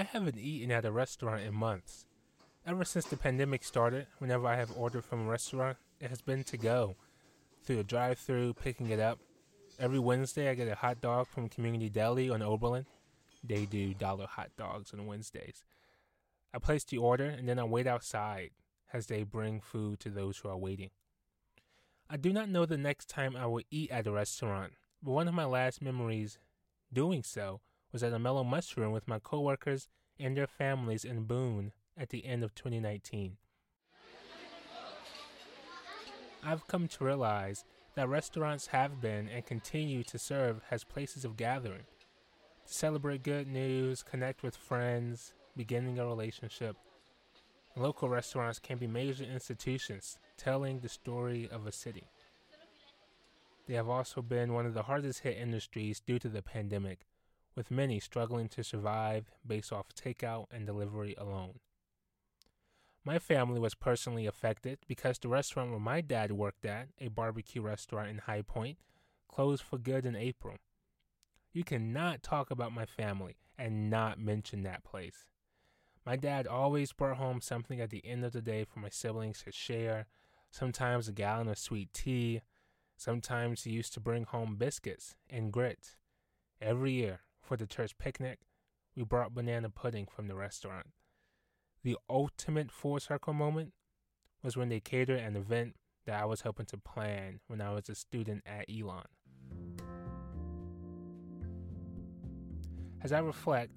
I haven't eaten at a restaurant in months. Ever since the pandemic started, whenever I have ordered from a restaurant, it has been to go. Through a drive through, picking it up. Every Wednesday, I get a hot dog from Community Deli on Oberlin. They do dollar hot dogs on Wednesdays. I place the order and then I wait outside as they bring food to those who are waiting. I do not know the next time I will eat at a restaurant, but one of my last memories doing so was at a mellow mushroom with my coworkers and their families in Boone at the end of 2019. I've come to realize that restaurants have been and continue to serve as places of gathering, to celebrate good news, connect with friends, beginning a relationship. Local restaurants can be major institutions telling the story of a city. They have also been one of the hardest hit industries due to the pandemic, with many struggling to survive based off takeout and delivery alone. My family was personally affected because the restaurant where my dad worked at, a barbecue restaurant in High Point, closed for good in April. You cannot talk about my family and not mention that place. My dad always brought home something at the end of the day for my siblings to share, sometimes a gallon of sweet tea. Sometimes he used to bring home biscuits and grits. Every year, for the church picnic, we brought banana pudding from the restaurant. The ultimate full circle moment was when they catered an event that I was helping to plan when I was a student at Elon. As I reflect,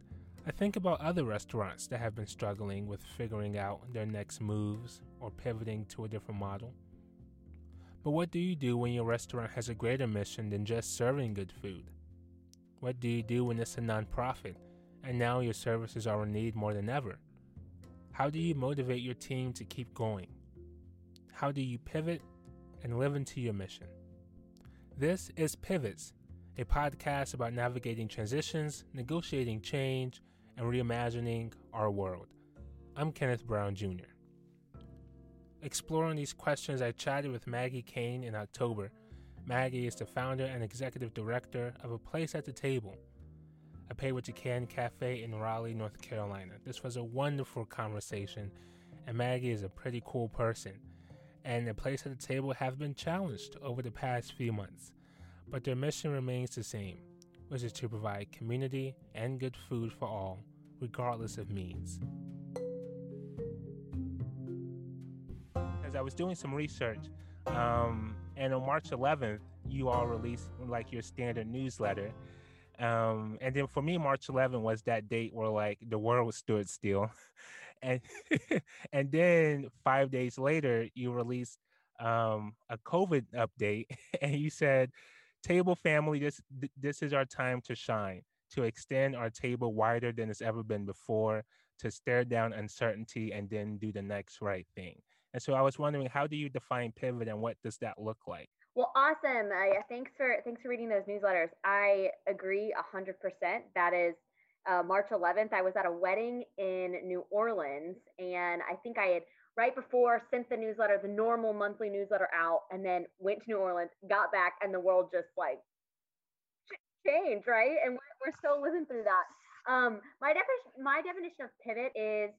I think about other restaurants that have been struggling with figuring out their next moves or pivoting to a different model. But what do you do when your restaurant has a greater mission than just serving good food? What do you do when it's a nonprofit and now your services are in need more than ever? How do you motivate your team to keep going? How do you pivot and live into your mission? This is Pivots, a podcast about navigating transitions, negotiating change, and reimagining our world. I'm Kenneth Brown Jr. Exploring these questions, I chatted with Maggie Kane in October. Maggie is the founder and executive director of A Place at the Table, a pay what you can cafe in Raleigh, North Carolina. This was a wonderful conversation, and Maggie is a pretty cool person. And A Place at the Table have been challenged over the past few months, but their mission remains the same which is to provide community and good food for all, regardless of means. As I was doing some research, um, and on March 11th, you all released like your standard newsletter. Um, and then for me, March 11th was that date where like the world stood still, and and then five days later, you released um, a COVID update, and you said Table family, this this is our time to shine, to extend our table wider than it's ever been before, to stare down uncertainty and then do the next right thing. And so I was wondering, how do you define pivot and what does that look like? Well, awesome. Uh, thanks for thanks for reading those newsletters. I agree hundred percent. That is uh, March 11th. I was at a wedding in New Orleans, and I think I had right before sent the newsletter, the normal monthly newsletter out, and then went to New Orleans, got back, and the world just like changed, right? And we're, we're still living through that. Um, my definition, my definition of pivot is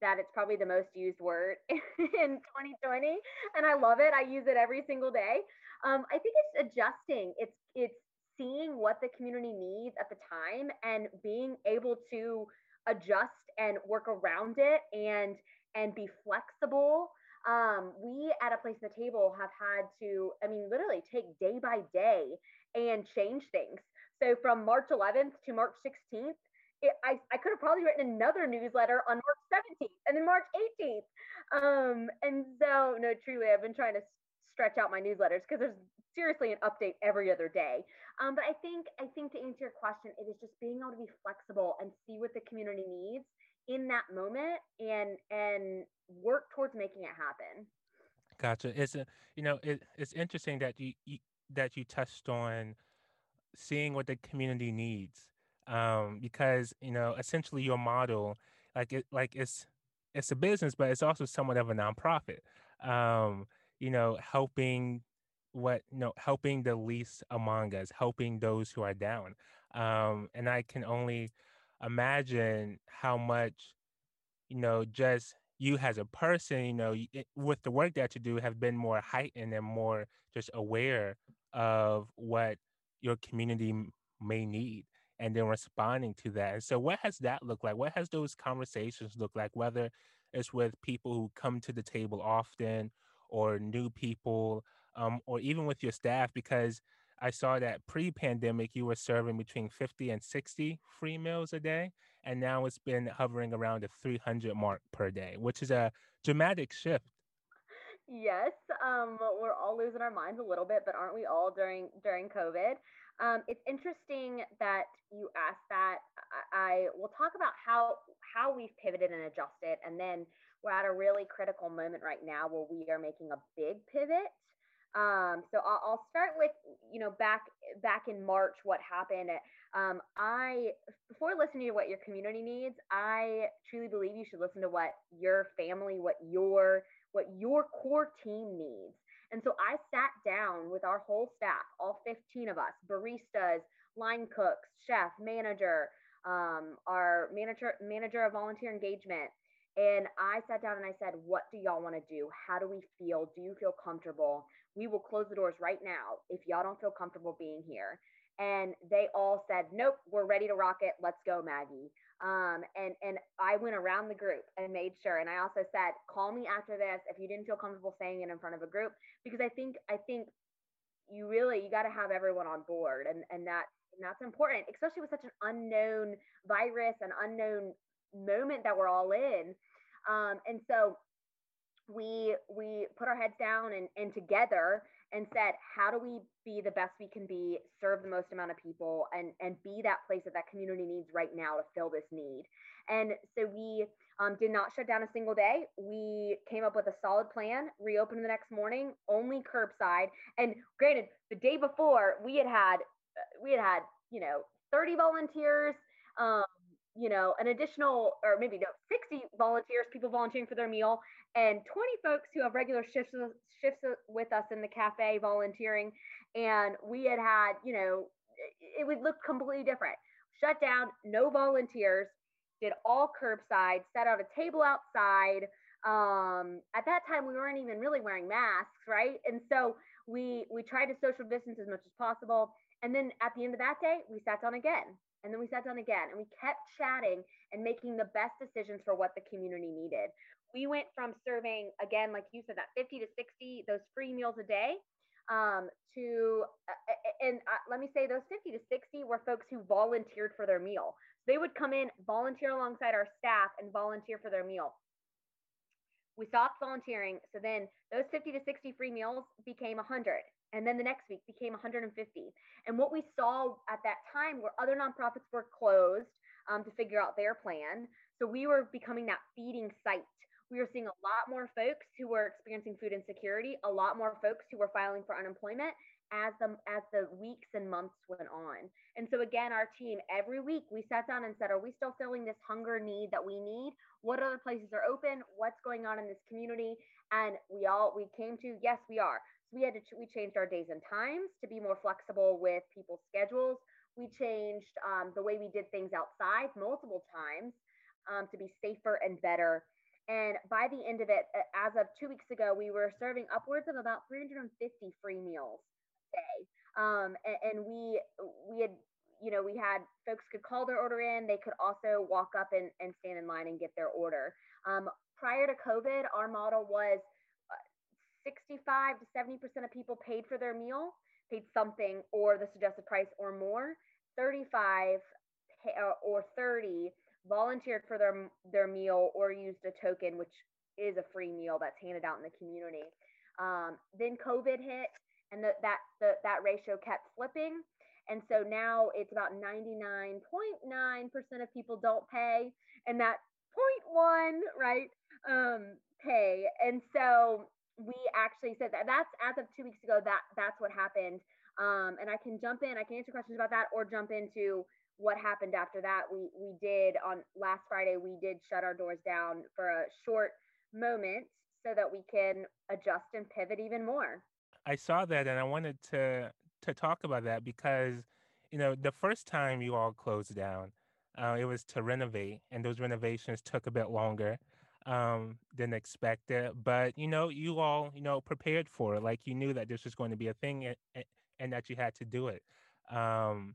that it's probably the most used word in 2020, and I love it. I use it every single day. Um, I think it's adjusting. It's it's seeing what the community needs at the time and being able to adjust and work around it and and be flexible. Um, we at a place at the table have had to, I mean, literally take day by day and change things. So from March 11th to March 16th, it, I, I could have probably written another newsletter on March 17th and then March 18th. Um, and so, no, truly, I've been trying to stretch out my newsletters because there's seriously an update every other day. Um, but I think, I think to answer your question, it is just being able to be flexible and see what the community needs in that moment and and work towards making it happen gotcha it's a you know it, it's interesting that you, you that you touched on seeing what the community needs um because you know essentially your model like it like it's it's a business but it's also somewhat of a nonprofit um you know helping what you know helping the least among us helping those who are down um and i can only imagine how much, you know, just you as a person, you know, with the work that you do, have been more heightened and more just aware of what your community may need and then responding to that. So, what has that looked like? What has those conversations looked like? Whether it's with people who come to the table often or new people, um, or even with your staff, because I saw that pre pandemic, you were serving between 50 and 60 free meals a day. And now it's been hovering around the 300 mark per day, which is a dramatic shift. Yes, um, we're all losing our minds a little bit, but aren't we all during during COVID? Um, it's interesting that you asked that. I, I will talk about how how we've pivoted and adjusted, and then we're at a really critical moment right now where we are making a big pivot. Um, so I'll, I'll, start with you know back back in March what happened. Um, I before listening to what your community needs, I truly believe you should listen to what your family, what your what your core team needs. And so I sat down with our whole staff, all 15 of us, baristas, line cooks, chef, manager, um, our manager manager of volunteer engagement. And I sat down and I said, What do y'all want to do? How do we feel? Do you feel comfortable? We will close the doors right now if y'all don't feel comfortable being here. And they all said, Nope, we're ready to rock it. Let's go, Maggie. Um, and and I went around the group and made sure. And I also said, call me after this if you didn't feel comfortable saying it in front of a group, because I think I think you really you got to have everyone on board, and and that and that's important, especially with such an unknown virus, and unknown moment that we're all in. Um, and so we we put our heads down and and together and said, how do we be the best we can be, serve the most amount of people, and and be that place that that community needs right now to fill this need. And so we um, did not shut down a single day. We came up with a solid plan, reopened the next morning, only curbside. And granted, the day before we had had we had had you know 30 volunteers. Um, you know, an additional, or maybe no, 60 volunteers, people volunteering for their meal, and 20 folks who have regular shifts shifts with us in the cafe volunteering. And we had had, you know, it would look completely different. Shut down, no volunteers, did all curbside, set out a table outside. Um, at that time, we weren't even really wearing masks, right? And so we we tried to social distance as much as possible. And then at the end of that day, we sat down again and then we sat down again and we kept chatting and making the best decisions for what the community needed. We went from serving, again, like you said, that 50 to 60, those free meals a day, um, to, uh, and uh, let me say, those 50 to 60 were folks who volunteered for their meal. So they would come in, volunteer alongside our staff, and volunteer for their meal. We stopped volunteering. So then those 50 to 60 free meals became 100 and then the next week became 150. And what we saw at that time were other nonprofits were closed um, to figure out their plan. So we were becoming that feeding site. We were seeing a lot more folks who were experiencing food insecurity, a lot more folks who were filing for unemployment as the as the weeks and months went on. And so again, our team every week we sat down and said, are we still filling this hunger need that we need? What other places are open? What's going on in this community? And we all we came to yes, we are So we had to we changed our days and times to be more flexible with people's schedules. We changed um, the way we did things outside multiple times um, to be safer and better. And by the end of it, as of two weeks ago, we were serving upwards of about 350 free meals a day. Um, and, and we we had you know we had folks could call their order in. They could also walk up and, and stand in line and get their order. Um, prior to COVID, our model was 65 to 70% of people paid for their meal, paid something or the suggested price or more. 35 uh, or 30 volunteered for their their meal or used a token, which is a free meal that's handed out in the community. Um, then COVID hit, and the, that the, that ratio kept flipping, and so now it's about 99.9% of people don't pay, and that 0.1 right um, pay, and so we actually said that that's as of two weeks ago that that's what happened. Um, and i can jump in i can answer questions about that or jump into what happened after that we we did on last friday we did shut our doors down for a short moment so that we can adjust and pivot even more i saw that and i wanted to to talk about that because you know the first time you all closed down Uh, it was to renovate, and those renovations took a bit longer um, than expected. But you know, you all you know prepared for it, like you knew that this was going to be a thing, and, and that you had to do it. Um,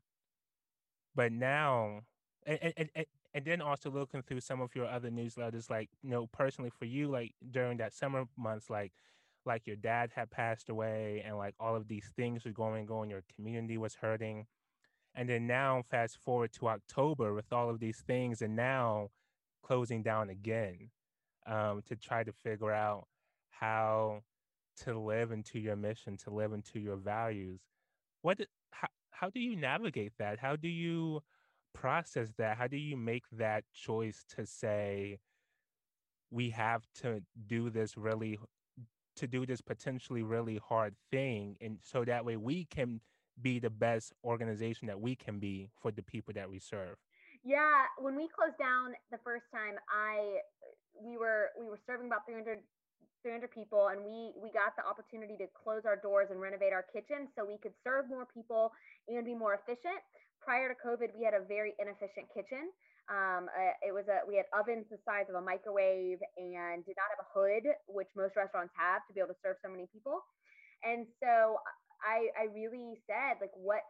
but now, and, and, and, and then also looking through some of your other newsletters, like you know, personally for you, like during that summer months, like like your dad had passed away, and like all of these things were going on, your community was hurting, and then now fast forward to October with all of these things, and now closing down again um, to try to figure out how to live into your mission, to live into your values. What did how, how do you navigate that? How do you process that? How do you make that choice to say we have to do this really to do this potentially really hard thing and so that way we can be the best organization that we can be for the people that we serve yeah when we closed down the first time i we were we were serving about 300 300 people and we we got the opportunity to close our doors and renovate our kitchen so we could serve more people and be more efficient. Prior to covid we had a very inefficient kitchen. Um, uh, it was a we had ovens the size of a microwave and did not have a hood which most restaurants have to be able to serve so many people. And so i i really said like what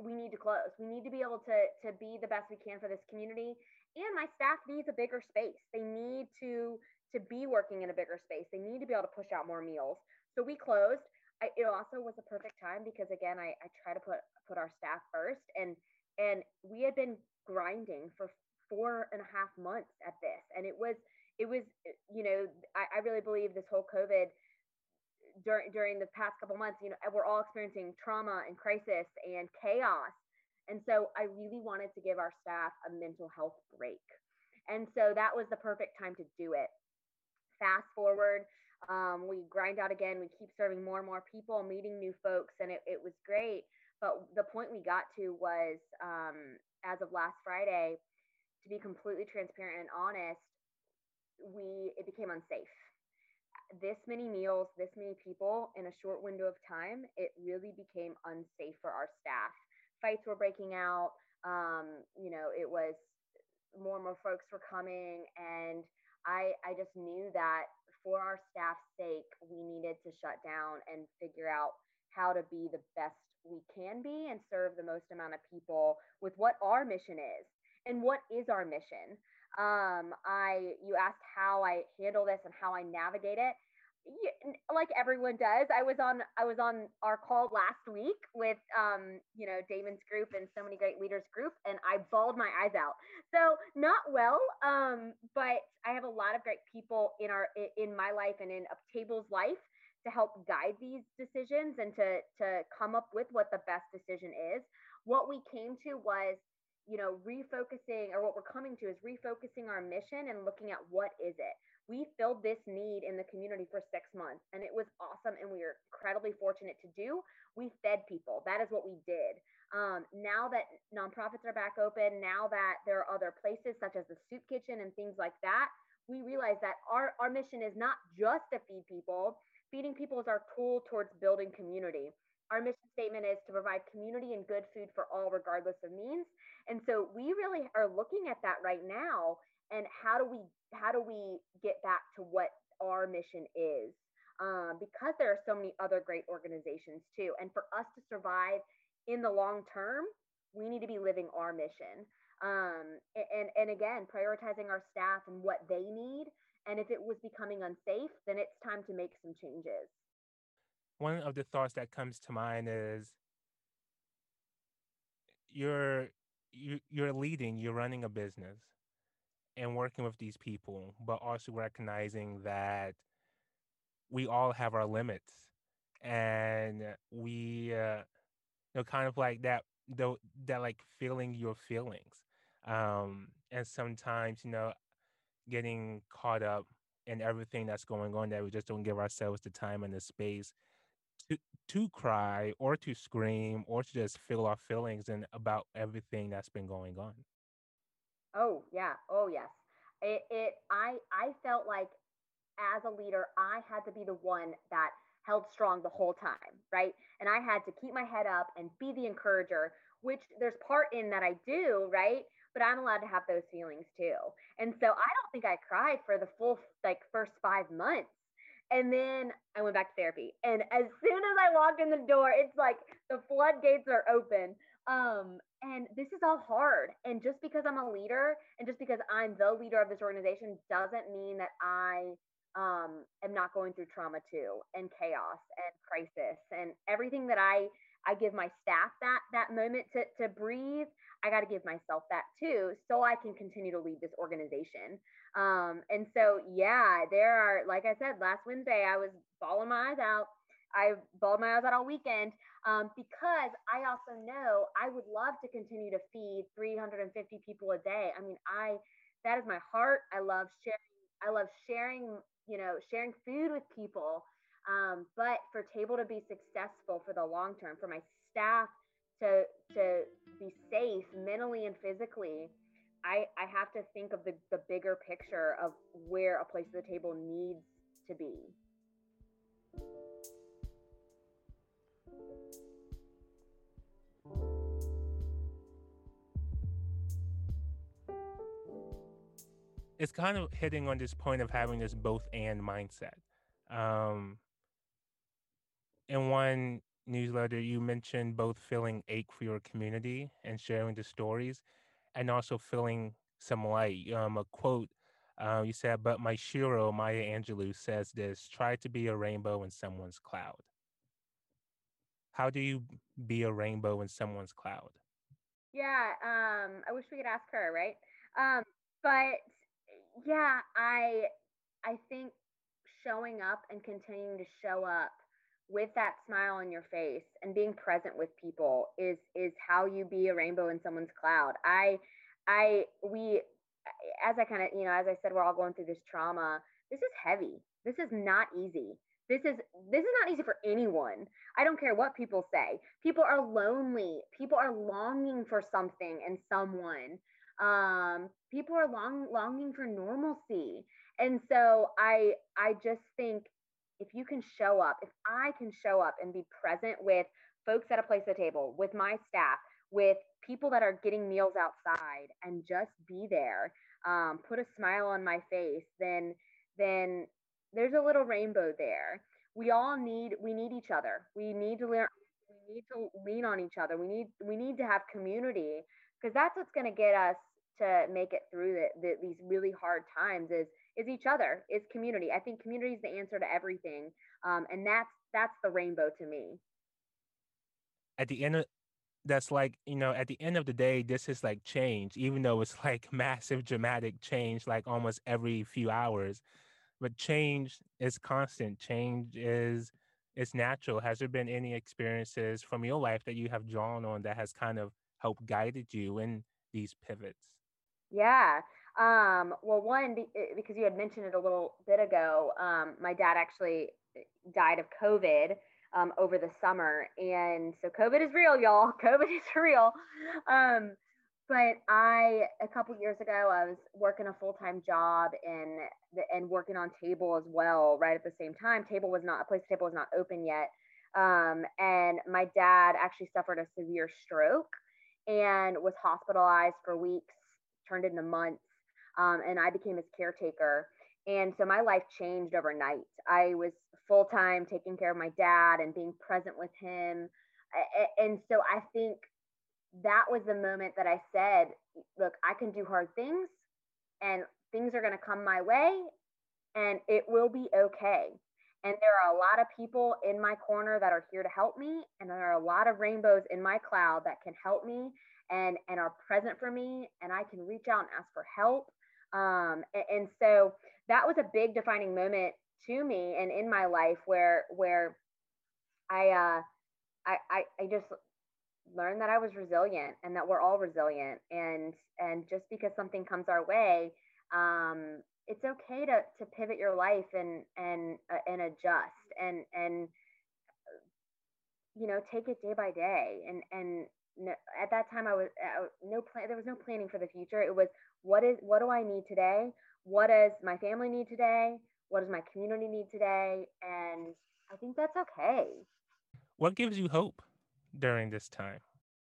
we need to close. We need to be able to to be the best we can for this community. And my staff needs a bigger space. They need to to be working in a bigger space. They need to be able to push out more meals. So we closed. I, it also was a perfect time because again, I, I try to put put our staff first, and and we had been grinding for four and a half months at this, and it was it was you know I, I really believe this whole COVID during during the past couple months, you know, we're all experiencing trauma and crisis and chaos and so I really wanted to give our staff a mental health break. And so that was the perfect time to do it. Fast forward, um, we grind out again, we keep serving more and more people, meeting new folks, and it, it was great. But the point we got to was um, as of last Friday, to be completely transparent and honest, we it became unsafe. This many meals, this many people in a short window of time, it really became unsafe for our staff fights were breaking out. Um, you know, it was more and more folks were coming, and I I just knew that for our staff's sake, we needed to shut down and figure out how to be the best we can be and serve the most amount of people with what our mission is. And what is our mission? Um, I you asked how I handle this and how I navigate it yeah, like everyone does i was on i was on our call last week with um you know damon's group and so many great leaders group and i bawled my eyes out. So not well um but i have a lot of great people in our in my life and in table's life to help guide these decisions and to to come up with what the best decision is. What we came to was you know refocusing or what we're coming to is refocusing our mission and looking at what is it we filled this need in the community for six months and it was awesome and we were incredibly fortunate to do. We fed people. That is what we did. Um, now that nonprofits are back open now that there are other places such as the soup kitchen and things like that we realize that our, our mission is not just to feed people. Feeding people is our tool towards building community. Our mission statement is to provide community and good food for all regardless of means. And so we really are looking at that right now and how do we how do we get back to what our mission is? Um, because there are so many other great organizations too and for us to survive in the long term we need to be living our mission. Um, and and again prioritizing our staff and what they need and if it was becoming unsafe then it's time to make some changes. One of the thoughts that comes to mind is you're you, you're leading you're running a business and working with these people, but also recognizing that we all have our limits and we, uh, you know, kind of like that, though, that like feeling your feelings. Um, and sometimes, you know, getting caught up in everything that's going on that we just don't give ourselves the time and the space to to cry or to scream or to just feel our feelings and about everything that's been going on. Oh yeah. Oh yes. It, it I I felt like as a leader, I had to be the one that held strong the whole time, right? And I had to keep my head up and be the encourager, which there's part in that I do, right? but I'm allowed to have those feelings too. And so I don't think I cried for the full like first five months. And then I went back to therapy. And as soon as I walk in the door, it's like the floodgates are open. Um, and this is all hard. And just because I'm a leader and just because I'm the leader of this organization doesn't mean that I um, am not going through trauma too and chaos and crisis and everything that I I give my staff that that moment to to breathe. I got to give myself that too, so I can continue to lead this organization. Um, and so, yeah, there are, like I said, last Wednesday I was bawling my eyes out. I bawled my eyes out all weekend um, because I also know I would love to continue to feed 350 people a day. I mean, I that is my heart. I love sharing. I love sharing. You know, sharing food with people. Um, but for Table to be successful for the long term, for my staff to to be safe mentally and physically, I I have to think of the the bigger picture of where a place at the table needs to be. It's kind of hitting on this point of having this both and mindset. Um, in one newsletter, you mentioned both feeling ache for your community and sharing the stories, and also feeling some light. Um, a quote uh, you said, "But my shiro Maya Angelou says this: try to be a rainbow in someone's cloud." How do you be a rainbow in someone's cloud? Yeah, um, I wish we could ask her, right? Um, but yeah, I I think showing up and continuing to show up with that smile on your face and being present with people is is how you be a rainbow in someone's cloud. I I we as I kind of, you know, as I said we're all going through this trauma. This is heavy. This is not easy. This is this is not easy for anyone. I don't care what people say. People are lonely. People are longing for something and someone. Um, people are long longing for normalcy. And so I I just think if you can show up, if I can show up and be present with folks at a place at the table, with my staff, with people that are getting meals outside, and just be there, um, put a smile on my face, then then there's a little rainbow there. We all need we need each other. We need to learn. We need to lean on each other. We need we need to have community because that's what's going to get us to make it through the, the, these really hard times. Is is each other, is community. I think community is the answer to everything, um, and that's that's the rainbow to me. At the end of that's like you know at the end of the day this is like change even though it's like massive dramatic change like almost every few hours but change is constant change is it's natural has there been any experiences from your life that you have drawn on that has kind of helped guided you in these pivots yeah um, well, one eh, because you had mentioned it a little bit ago. Um, my dad actually eh, died of COVID um, over the summer, and so COVID is real, y'all. COVID is real. Um, but I a couple years ago, I was working a full time job and and working on table as well. Right at the same time, table was not a place. Table was not open yet. Um, and my dad actually suffered a severe stroke and was hospitalized for weeks, turned into months um, and I became his caretaker. And so my life changed overnight. I was full time taking care of my dad and being present with him. And so I think that was the moment that I said, look, I can do hard things and things are going to come my way and it will be okay. And there are a lot of people in my corner that are here to help me. And there are a lot of rainbows in my cloud that can help me and, and are present for me. And I can reach out and ask for help. Um, and, and so that was a big defining moment to me and in my life where where I uh I, I, I just learned that I was resilient and that we're all resilient and and just because something comes our way um it's okay to to pivot your life and and uh, and adjust and and you know take it day by day and and no, at that time I was uh, no plan there was no planning for the future it was what is what do I need today? What does my family need today? What does my community need today? And I think that's okay. What gives you hope during this time?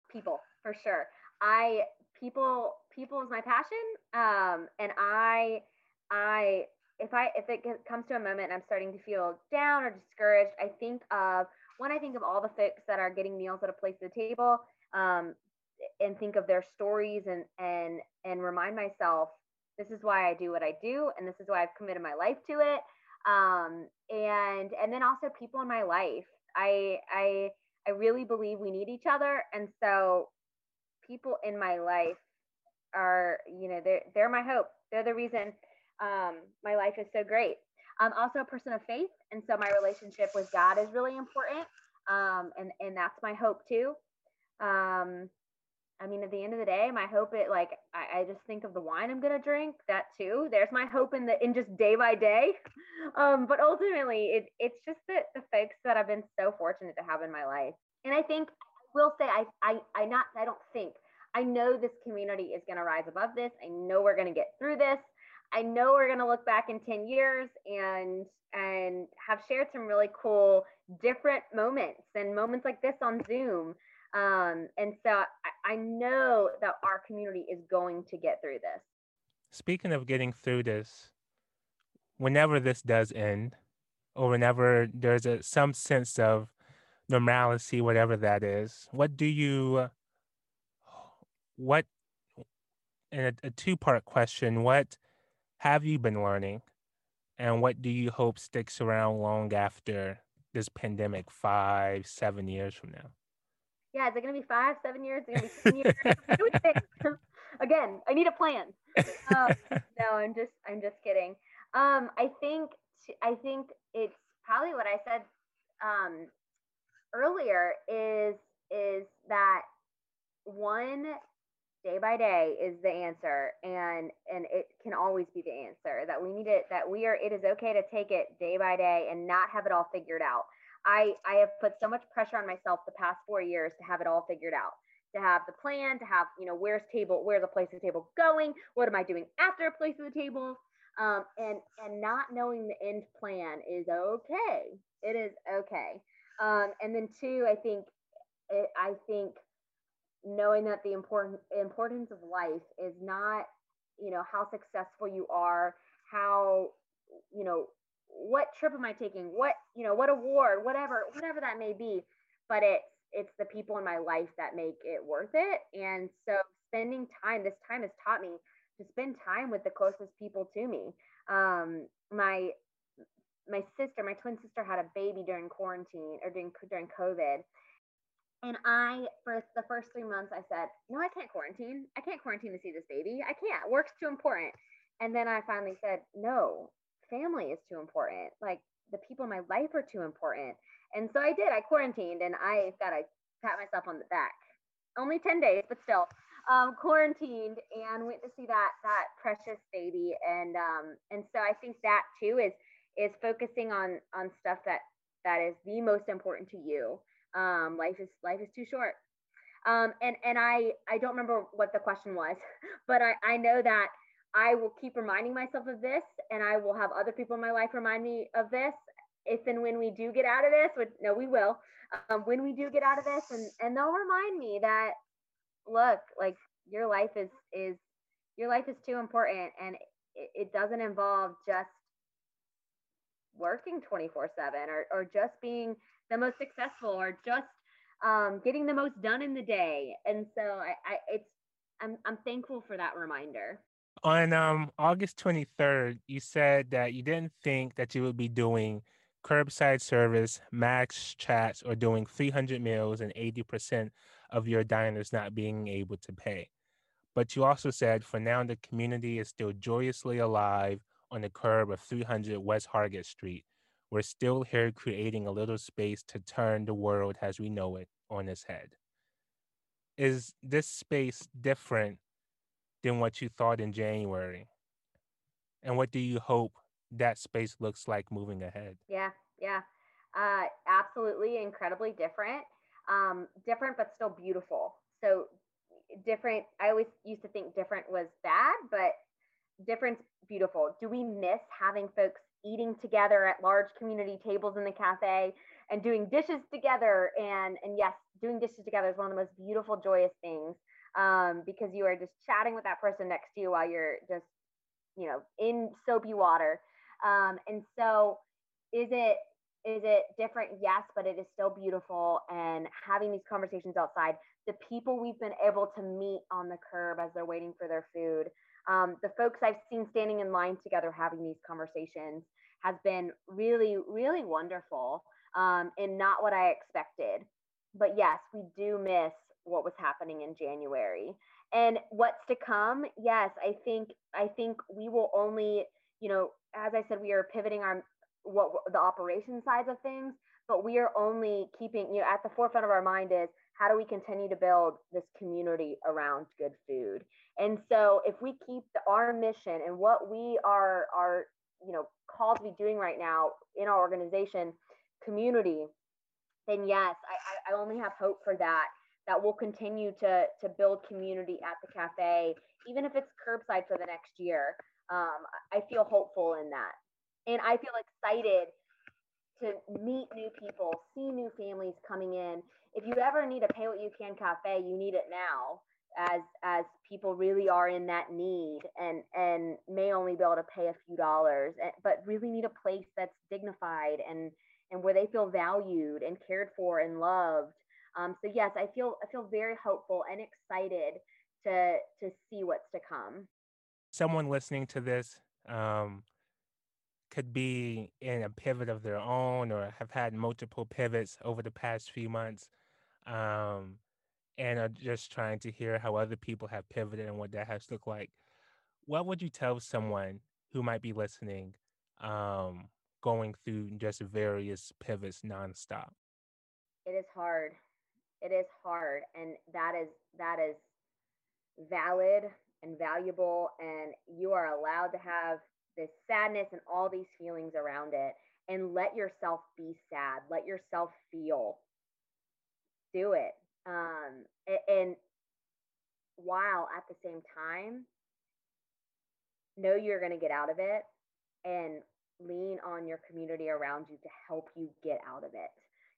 People, for sure. I people people is my passion um and i i if i if it comes to a moment and i'm starting to feel down or discouraged i think of when i think of all the folks that are getting meals at a place at the table um and think of their stories and and and remind myself this is why i do what i do and this is why i've committed my life to it um and and then also people in my life i i i really believe we need each other and so people in my life are, you know, they're they're my hope. They're the reason um, my life is so great. I'm also a person of faith, and so my relationship with God is really important, um, and and that's my hope too. Um, I mean, at the end of the day, my hope it like I, I, just think of the wine I'm gonna drink. That too. There's my hope in the in just day by day. Um, but ultimately, it it's just that the folks that I've been so fortunate to have in my life. And I think I will say I I I not I don't think I know this community is to rise above this. I know we're to get through this. I know we're to look back in 10 years and and have shared some really cool different moments and moments like this on Zoom. Um, and so I, I know that our community is going to get through this. Speaking of getting through this, whenever this does end, or whenever there's a some sense of normalcy, whatever that is. What do you, what, in a, a two part question, what have you been learning and what do you hope sticks around long after this pandemic, five, seven years from now? Yeah, is it going to be five, seven years? Is it going to be 10 years? Again, I need a plan. Um, no, I'm just, I'm just kidding. Um, I think, I think it's probably what I said um, earlier is is that one day by day is the answer and and it can always be the answer that we need it that we are it is okay to take it day by day and not have it all figured out i i have put so much pressure on myself the past four years to have it all figured out to have the plan to have you know where's table where's the place of the table going? What am i doing after place of the table? Um, and and not knowing the end plan is okay. It is okay. Um, and then two, I think, it, I think knowing that the important importance of life is not, you know, how successful you are, how, you know, what trip am I taking? What, you know, what award, whatever, whatever that may be. But it's it's the people in my life that make it worth it. And so spending time, this time has taught me to spend time with the closest people to me. Um, my my sister, my twin sister, had a baby during quarantine or during during COVID, and I for the first three months I said, no, I can't quarantine. I can't quarantine to see this baby. I can't. Work's too important. And then I finally said, no, family is too important. Like the people in my life are too important. And so I did. I quarantined, and I got to pat myself on the back. Only ten days, but still. Um, quarantined and went to see that that precious baby and um and so I think that too is is focusing on on stuff that that is the most important to you. Um, life is life is too short. Um, and and I I don't remember what the question was, but I I know that I will keep reminding myself of this, and I will have other people in my life remind me of this. If and when we do get out of this, which no, we will. Um, when we do get out of this, and and they'll remind me that look, like your life is is your life is too important, and it, it doesn't involve just working 24 7 or, or just being the most successful or just um, getting the most done in the day. And so I, I it's I'm I'm thankful for that reminder. On um, August 23rd, you said that you didn't think that you would be doing curbside service, max chats, or doing 300 meals and 80% of your diners not being able to pay. But you also said for now, the community is still joyously alive on the curb of 300 West Hargett Street. We're still here creating a little space to turn the world as we know it on its head. Is this space different than what you thought in January? And what do you hope that space looks like moving ahead? Yeah, yeah. Uh, absolutely incredibly different. Um, different, but still beautiful. So different. I always used to think different was bad, but difference beautiful do we miss having folks eating together at large community tables in the cafe and doing dishes together and and yes doing dishes together is one of the most beautiful joyous things um, because you are just chatting with that person next to you while you're just, you know, in soapy water. Um, and so, is it is it different? Yes, but it is still beautiful. And having these conversations outside, the people we've been able to meet on the curb as they're waiting for their food, um, the folks I've seen standing in line together having these conversations has been really, really wonderful um, and not what I expected. But yes, we do miss what was happening in January. And what's to come? Yes, I think I think we will only, you know, as I said, we are pivoting our what the operation sides of things, but we are only keeping you know at the forefront of our mind is how do we continue to build this community around good food? And so if we keep the, our mission and what we are are you know called to be doing right now in our organization community, then yes, I, I only have hope for that. That we'll continue to to build community at the cafe, even if it's curbside for the next year. Um, I feel hopeful in that, and I feel excited to meet new people, see new families coming in. If you ever need a pay what you can cafe, you need it now as as people really are in that need and and may only be able to pay a few dollars eh, but really need a place that's dignified and and where they feel valued and cared for and loved um, so yes i feel i feel very hopeful and excited to to see what's to come someone listening to this um, could be in a pivot of their own or have had multiple pivots over the past few months um, and are just trying to hear how other people have pivoted and what that has looked like, what would you tell someone who might be listening um, going through just various pivots nonstop? It is hard. It is hard. And that is that is valid and valuable. And you are allowed to have this sadness and all these feelings around it. And let yourself be sad. Let yourself feel. Do it um, and while at the same time know you're going to get out of it and lean on your community around you to help you get out of it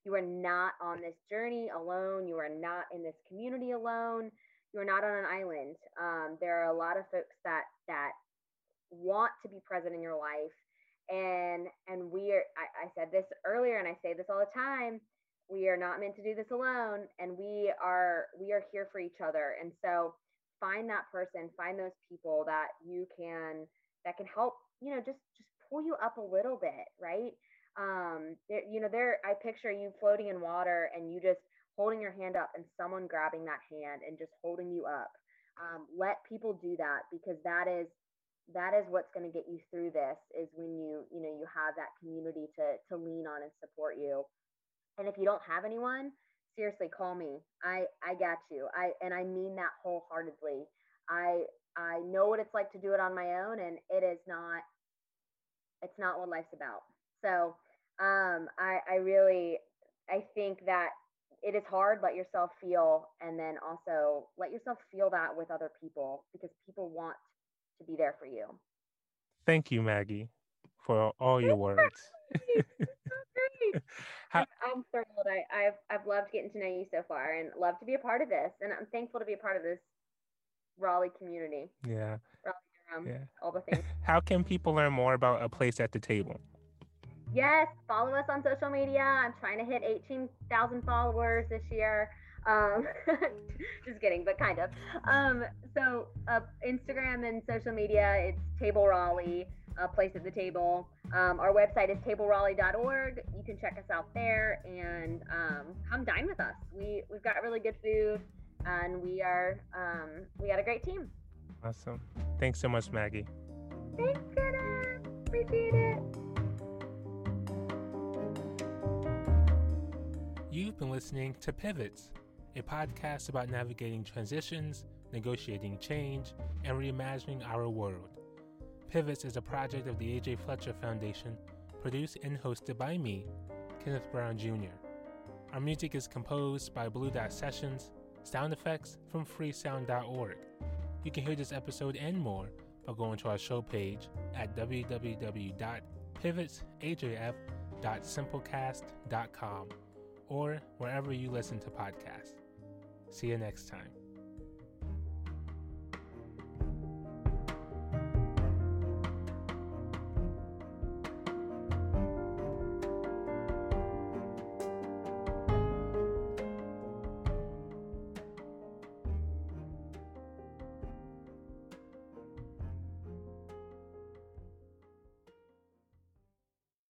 you are not on this journey alone. You are not in this community alone. You are not on an island. Um, there are a lot of folks that that want to be present in your life. And and we are I, I said this earlier and i say this all the time we are not meant to do this alone. And we are we are here for each other. And so find that person find those people that you can that can help you know just just pull you up a little bit right um you know there i picture you floating in water and you just holding your hand up and someone grabbing that hand and just holding you up um, let people do that because that is that is what's going to get you through this is when you you know you have that community to to lean on and support you and if you don't have anyone, seriously, call me. I I got you. I and I mean that wholeheartedly. I I know what it's like to do it on my own, and it is not. It's not what life's about. So um, I I really I think that it is hard. Let yourself feel, and then also let yourself feel that with other people because people want to be there for you. Thank you, Maggie, for all your words. How, I'm thrilled. I, have I've loved getting to know you so far and love to be a part of this. And I'm thankful to be a part of this Raleigh community. Yeah. Raleigh, Durham, yeah. all the things. How can people learn more about a place at the table? Yes, follow us on social media. I'm trying to hit 18,000 followers this year. Um, just kidding, but kind of. Um, so uh, Instagram and social media, it's Table Raleigh a place at the table. Um, our website is tableraleigh.org. You can check us out there and um, come dine with us. We we've got really good food, and we are um, we got a great team. Awesome. Thanks so much, Maggie. Thanks, Greta. Appreciate it. You've been listening to Pivots, a podcast about navigating transitions, negotiating change, and reimagining our world. Pivots is a project of the A.J. Fletcher Foundation, produced and hosted by me, Kenneth Brown Jr. Our music is composed by Blue Dot Sessions, sound effects from freesound.org. You can hear this episode and more by going to our show page at www.pivotsajf.simplecast.com or wherever you listen to podcasts. See you next time.